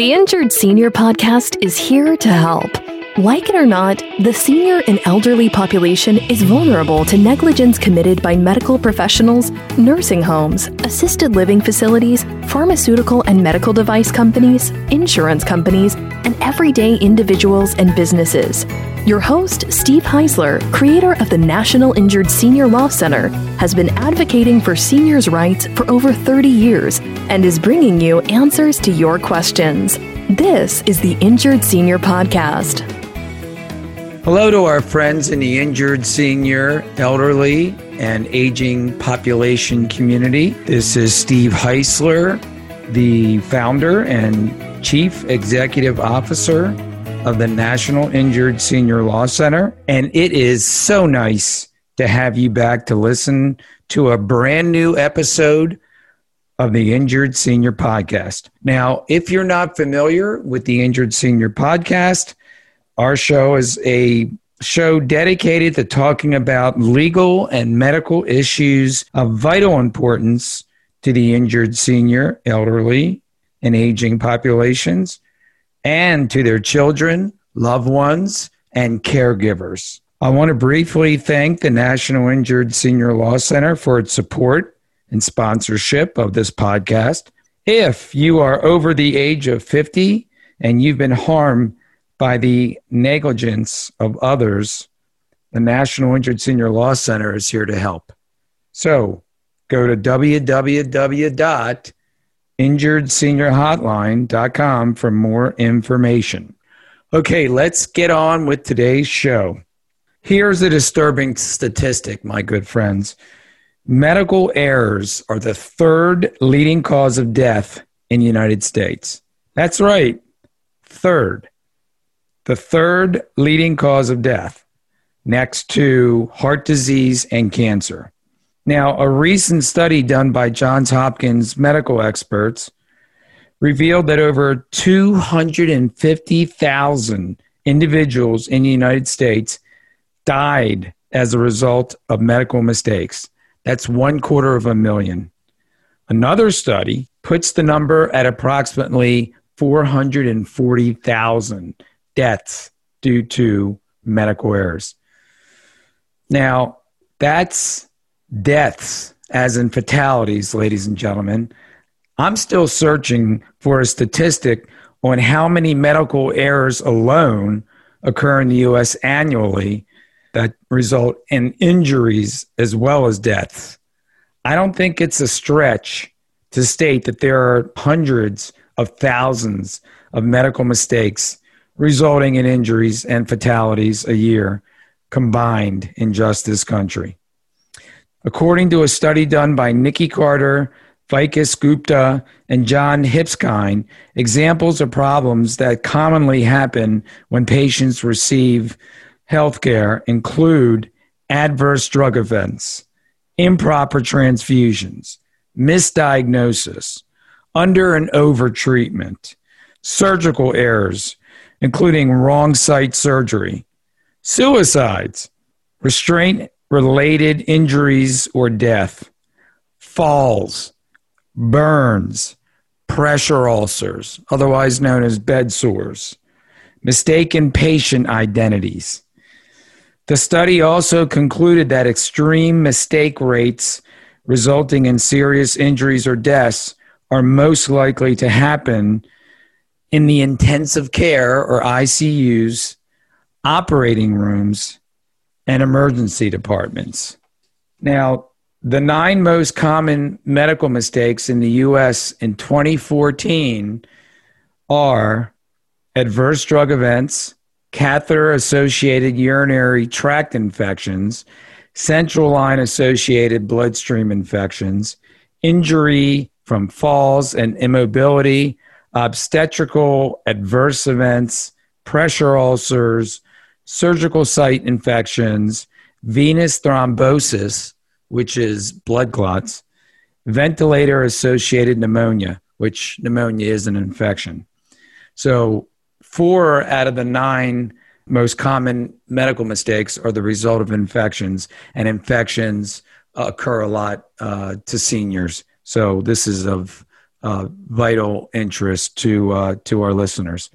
The Injured Senior Podcast is here to help. Like it or not, the senior and elderly population is vulnerable to negligence committed by medical professionals, nursing homes, assisted living facilities, pharmaceutical and medical device companies, insurance companies, and everyday individuals and businesses. Your host, Steve Heisler, creator of the National Injured Senior Law Center, has been advocating for seniors' rights for over 30 years and is bringing you answers to your questions. This is the Injured Senior Podcast. Hello to our friends in the injured senior, elderly, and aging population community. This is Steve Heisler, the founder and chief executive officer of the National Injured Senior Law Center. And it is so nice to have you back to listen to a brand new episode of the Injured Senior Podcast. Now, if you're not familiar with the Injured Senior Podcast, our show is a show dedicated to talking about legal and medical issues of vital importance to the injured senior, elderly, and aging populations, and to their children, loved ones, and caregivers. I want to briefly thank the National Injured Senior Law Center for its support and sponsorship of this podcast. If you are over the age of 50 and you've been harmed by the negligence of others, the National Injured Senior Law Center is here to help. So go to www.injuredseniorhotline.com for more information. Okay, let's get on with today's show. Here's a disturbing statistic, my good friends. Medical errors are the third leading cause of death in the United States. That's right, third the third leading cause of death next to heart disease and cancer. Now, a recent study done by Johns Hopkins medical experts revealed that over 250,000 individuals in the United States died as a result of medical mistakes. That's one quarter of a million. Another study puts the number at approximately 440,000 deaths due to medical errors. Now, that's deaths, as in fatalities, ladies and gentlemen. I'm still searching for a statistic on how many medical errors alone occur in the US annually that result in injuries as well as deaths. I don't think it's a stretch to state that there are hundreds of thousands of medical mistakes resulting in injuries and fatalities a year combined in just this country. According to a study done by Nikki Carter, Vikas Gupta, and John Hipskind, examples of problems that commonly happen when patients receive health care include adverse drug events, improper transfusions, misdiagnosis, under and over treatment, surgical errors, including wrong site surgery, suicides, restraint related injuries or death, falls, burns, pressure ulcers, otherwise known as bed sores, mistaken patient identities. The study also concluded that extreme mistake rates resulting in serious injuries or deaths are most likely to happen in the intensive care or ICUs, operating rooms, and emergency departments. Now, the nine most common medical mistakes in the US in 2014 are adverse drug events, catheter associated urinary tract infections, central line associated bloodstream infections, injury from falls and immobility, obstetrical adverse events, pressure ulcers, surgical site infections, venous thrombosis, which is blood clots, ventilator associated pneumonia, which pneumonia is an infection. So, four out of the nine most common medical mistakes are the result of infections, and infections occur a lot uh, to seniors. So, this is of uh, vital interest to uh, to our listeners.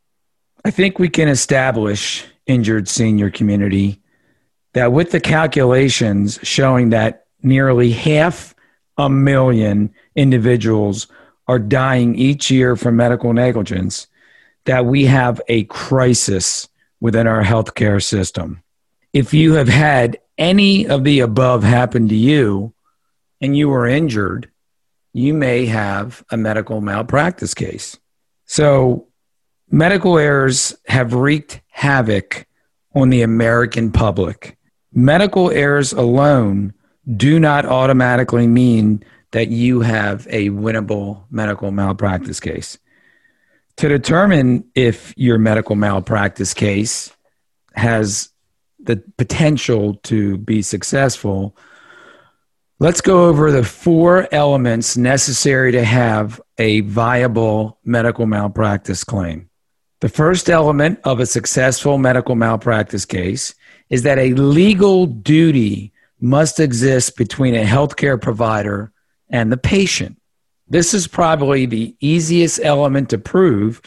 I think we can establish injured senior community that with the calculations showing that nearly half a million individuals are dying each year from medical negligence, that we have a crisis within our healthcare system. If you have had any of the above happen to you and you were injured, you may have a medical malpractice case. So, medical errors have wreaked havoc on the American public. Medical errors alone do not automatically mean that you have a winnable medical malpractice case. To determine if your medical malpractice case has the potential to be successful, let's go over the four elements necessary to have a viable medical malpractice claim. The first element of a successful medical malpractice case is that a legal duty must exist between a healthcare provider and the patient. This is probably the easiest element to prove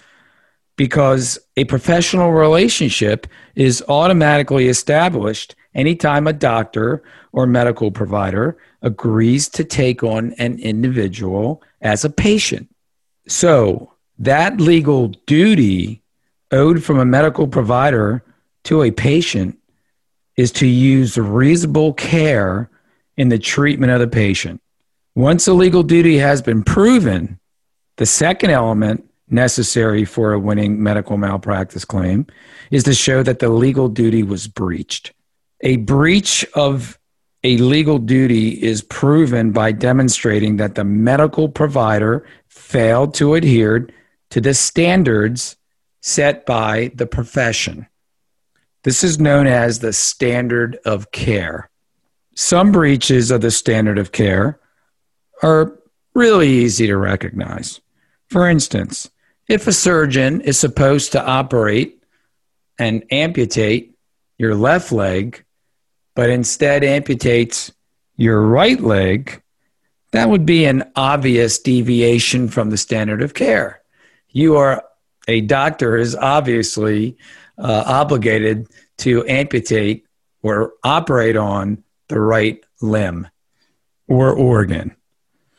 because a professional relationship is automatically established anytime a doctor or medical provider agrees to take on an individual as a patient. So, that legal duty owed from a medical provider to a patient is to use reasonable care in the treatment of the patient. Once a legal duty has been proven, the second element necessary for a winning medical malpractice claim is to show that the legal duty was breached. A breach of a legal duty is proven by demonstrating that the medical provider failed to adhere to the standards set by the profession. This is known as the standard of care. Some breaches of the standard of care are really easy to recognize. For instance, if a surgeon is supposed to operate and amputate your left leg, but instead amputates your right leg, that would be an obvious deviation from the standard of care. You are a doctor is obviously uh, obligated to amputate or operate on the right limb or organ.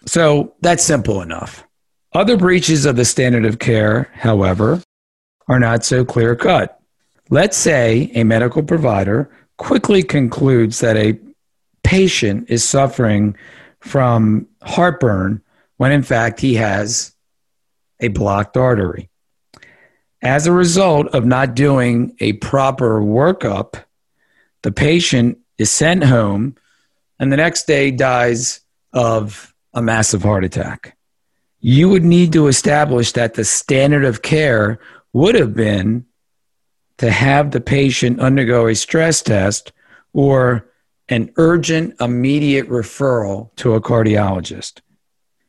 So that's simple enough. Other breaches of the standard of care, however, are not so clear cut. Let's say a medical provider quickly concludes that a patient is suffering from heartburn when in fact he has a blocked artery. As a result of not doing a proper workup, the patient is sent home and the next day dies of a massive heart attack you would need to establish that the standard of care would have been to have the patient undergo a stress test or an urgent, immediate referral to a cardiologist.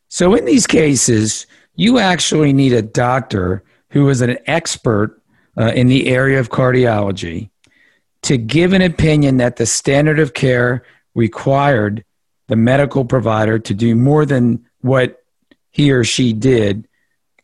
So, in these cases, you actually need a doctor who is an expert uh, in the area of cardiology to give an opinion that the standard of care required the medical provider to do more than what he or she did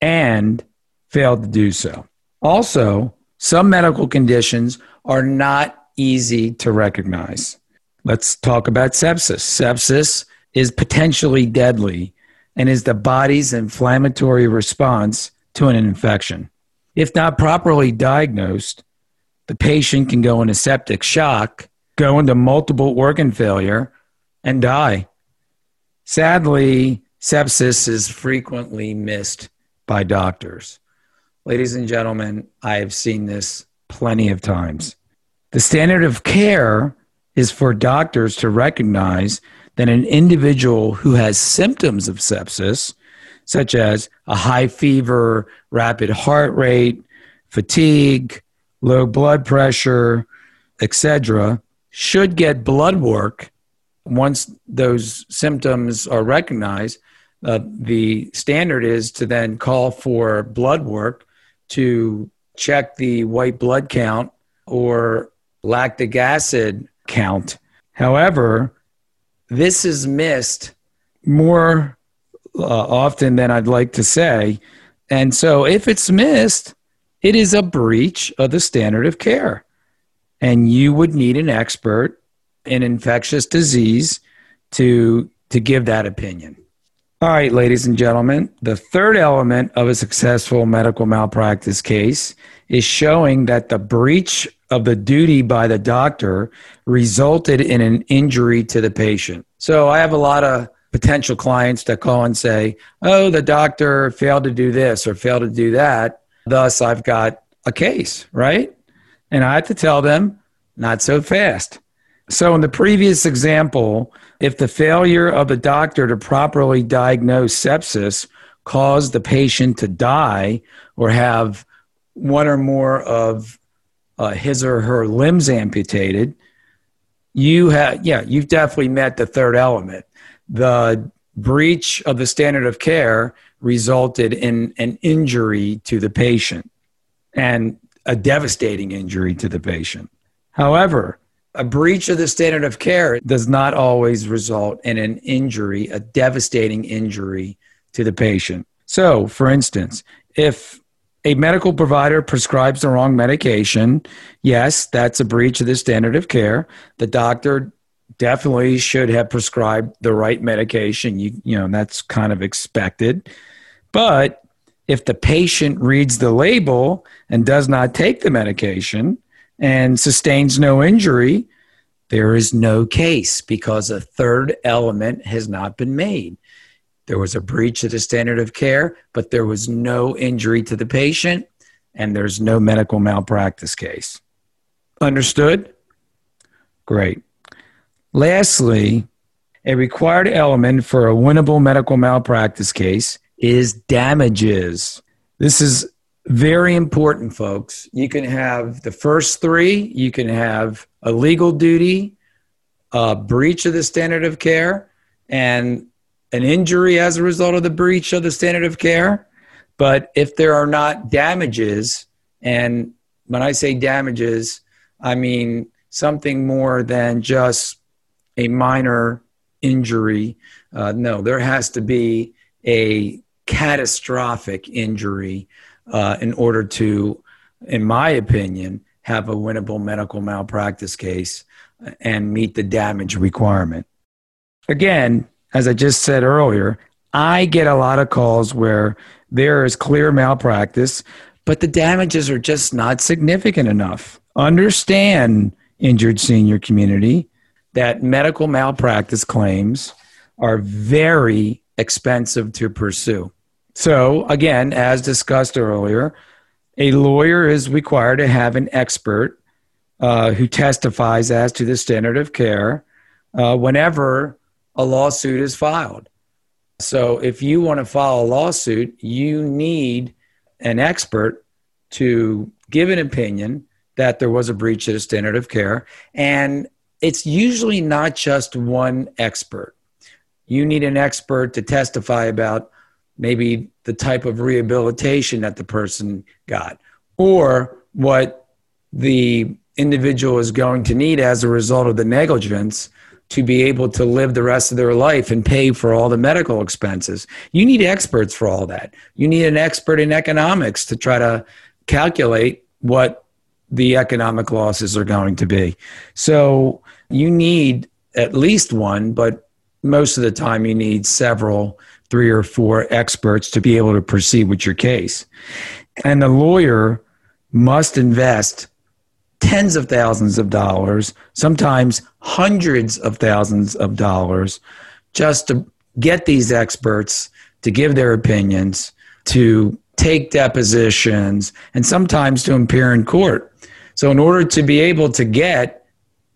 and failed to do so. Also, some medical conditions are not easy to recognize. Let's talk about sepsis. Sepsis is potentially deadly and is the body's inflammatory response to an infection. If not properly diagnosed, the patient can go into septic shock, go into multiple organ failure, and die. Sadly, Sepsis is frequently missed by doctors. Ladies and gentlemen, I have seen this plenty of times. The standard of care is for doctors to recognize that an individual who has symptoms of sepsis, such as a high fever, rapid heart rate, fatigue, low blood pressure, etc., should get blood work once those symptoms are recognized uh, the standard is to then call for blood work to check the white blood count or lactic acid count. However, this is missed more uh, often than I'd like to say. And so if it's missed, it is a breach of the standard of care. And you would need an expert in infectious disease to, to give that opinion. All right, ladies and gentlemen, the third element of a successful medical malpractice case is showing that the breach of the duty by the doctor resulted in an injury to the patient. So I have a lot of potential clients that call and say, oh, the doctor failed to do this or failed to do that. Thus, I've got a case, right? And I have to tell them, not so fast. So, in the previous example, if the failure of the doctor to properly diagnose sepsis caused the patient to die or have one or more of uh, his or her limbs amputated, you have, yeah, you've definitely met the third element. The breach of the standard of care resulted in an injury to the patient and a devastating injury to the patient. However, a breach of the standard of care does not always result in an injury, a devastating injury to the patient. So, for instance, if a medical provider prescribes the wrong medication, yes, that's a breach of the standard of care. The doctor definitely should have prescribed the right medication. You, you know, that's kind of expected. But if the patient reads the label and does not take the medication and sustains no injury, there is no case because a third element has not been made. There was a breach of the standard of care, but there was no injury to the patient, and there's no medical malpractice case. Understood? Great. Lastly, a required element for a winnable medical malpractice case is damages. This is very important, folks. You can have the first three, you can have a legal duty, a breach of the standard of care, and an injury as a result of the breach of the standard of care. But if there are not damages, and when I say damages, I mean something more than just a minor injury. Uh, no, there has to be a catastrophic injury uh, in order to, in my opinion, have a winnable medical malpractice case and meet the damage requirement. Again, as I just said earlier, I get a lot of calls where there is clear malpractice, but the damages are just not significant enough. Understand, injured senior community, that medical malpractice claims are very expensive to pursue. So, again, as discussed earlier, a lawyer is required to have an expert uh, who testifies as to the standard of care uh, whenever a lawsuit is filed. So if you want to file a lawsuit, you need an expert to give an opinion that there was a breach of the standard of care. And it's usually not just one expert. You need an expert to testify about maybe the type of rehabilitation that the person got or what the individual is going to need as a result of the negligence to be able to live the rest of their life and pay for all the medical expenses. You need experts for all that. You need an expert in economics to try to calculate what the economic losses are going to be. So you need at least one, but most of the time you need several, three or four experts to be able to proceed with your case. And the lawyer must invest tens of thousands of dollars, sometimes hundreds of thousands of dollars, just to get these experts to give their opinions, to take depositions, and sometimes to appear in court. So, in order to be able to get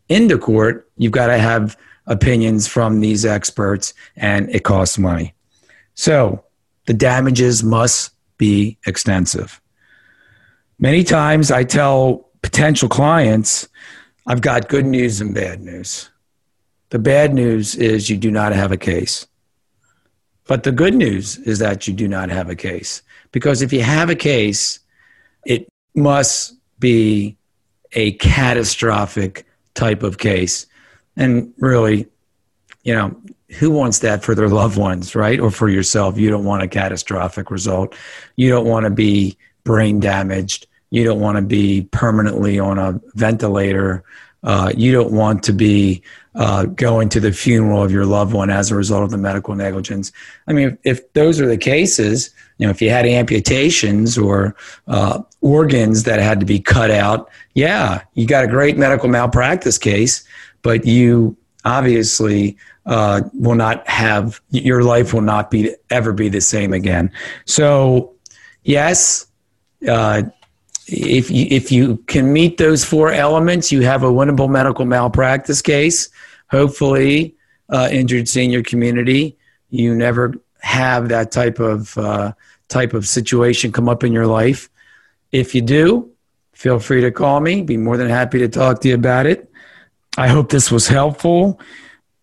into court, you've got to have opinions from these experts, and it costs money. So, the damages must be extensive. Many times I tell potential clients, I've got good news and bad news. The bad news is you do not have a case. But the good news is that you do not have a case. Because if you have a case, it must be a catastrophic type of case. And really, you know, who wants that for their loved ones, right? Or for yourself? You don't want a catastrophic result. You don't want to be brain damaged. You don't want to be permanently on a ventilator. Uh, you don't want to be uh, going to the funeral of your loved one as a result of the medical negligence. I mean, if, if those are the cases, you know, if you had amputations or uh, organs that had to be cut out, yeah, you got a great medical malpractice case, but you obviously uh, will not have your life will not be ever be the same again. So, yes, uh, if you, if you can meet those four elements, you have a winnable medical malpractice case. Hopefully, uh, injured senior community, you never have that type of uh, type of situation come up in your life. If you do, feel free to call me. Be more than happy to talk to you about it. I hope this was helpful.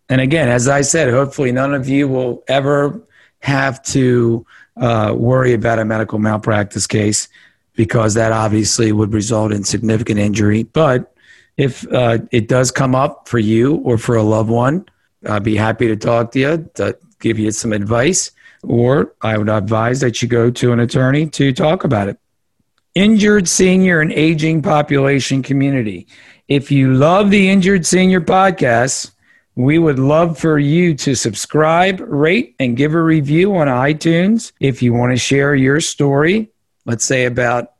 And again, as I said, hopefully none of you will ever have to uh, worry about a medical malpractice case because that obviously would result in significant injury. But if uh, it does come up for you or for a loved one, I'd be happy to talk to you, to give you some advice, or I would advise that you go to an attorney to talk about it. Injured senior and aging population community. If you love the Injured Senior podcast, we would love for you to subscribe, rate, and give a review on iTunes. If you want to share your story, let's say about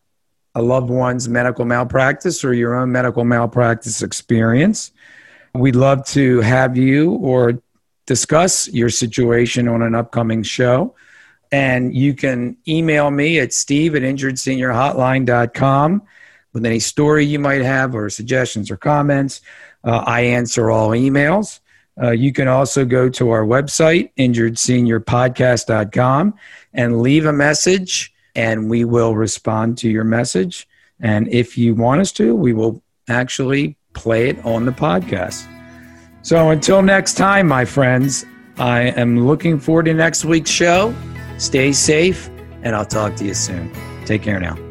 a loved one's medical malpractice or your own medical malpractice experience. We'd love to have you or discuss your situation on an upcoming show. And you can email me at steve at injuredseniorhotline.com with any story you might have or suggestions or comments. Uh, I answer all emails. Uh, you can also go to our website, injuredseniorpodcast.com, and leave a message and we will respond to your message. And if you want us to, we will actually play it on the podcast. So until next time, my friends, I am looking forward to next week's show. Stay safe, and I'll talk to you soon. Take care now.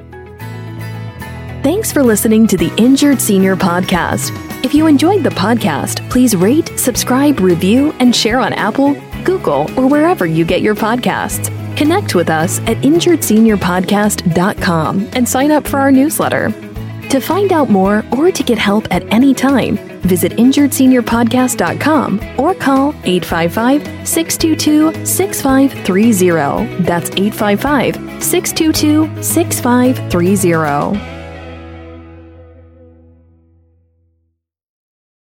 Thanks for listening to the Injured Senior Podcast. If you enjoyed the podcast, please rate, subscribe, review, and share on Apple, Google, or wherever you get your podcasts. Connect with us at injuredseniorpodcast.com and sign up for our newsletter. To find out more or to get help at any time, visit injuredseniorpodcast.com or call 855 622 6530. That's 855 622 6530.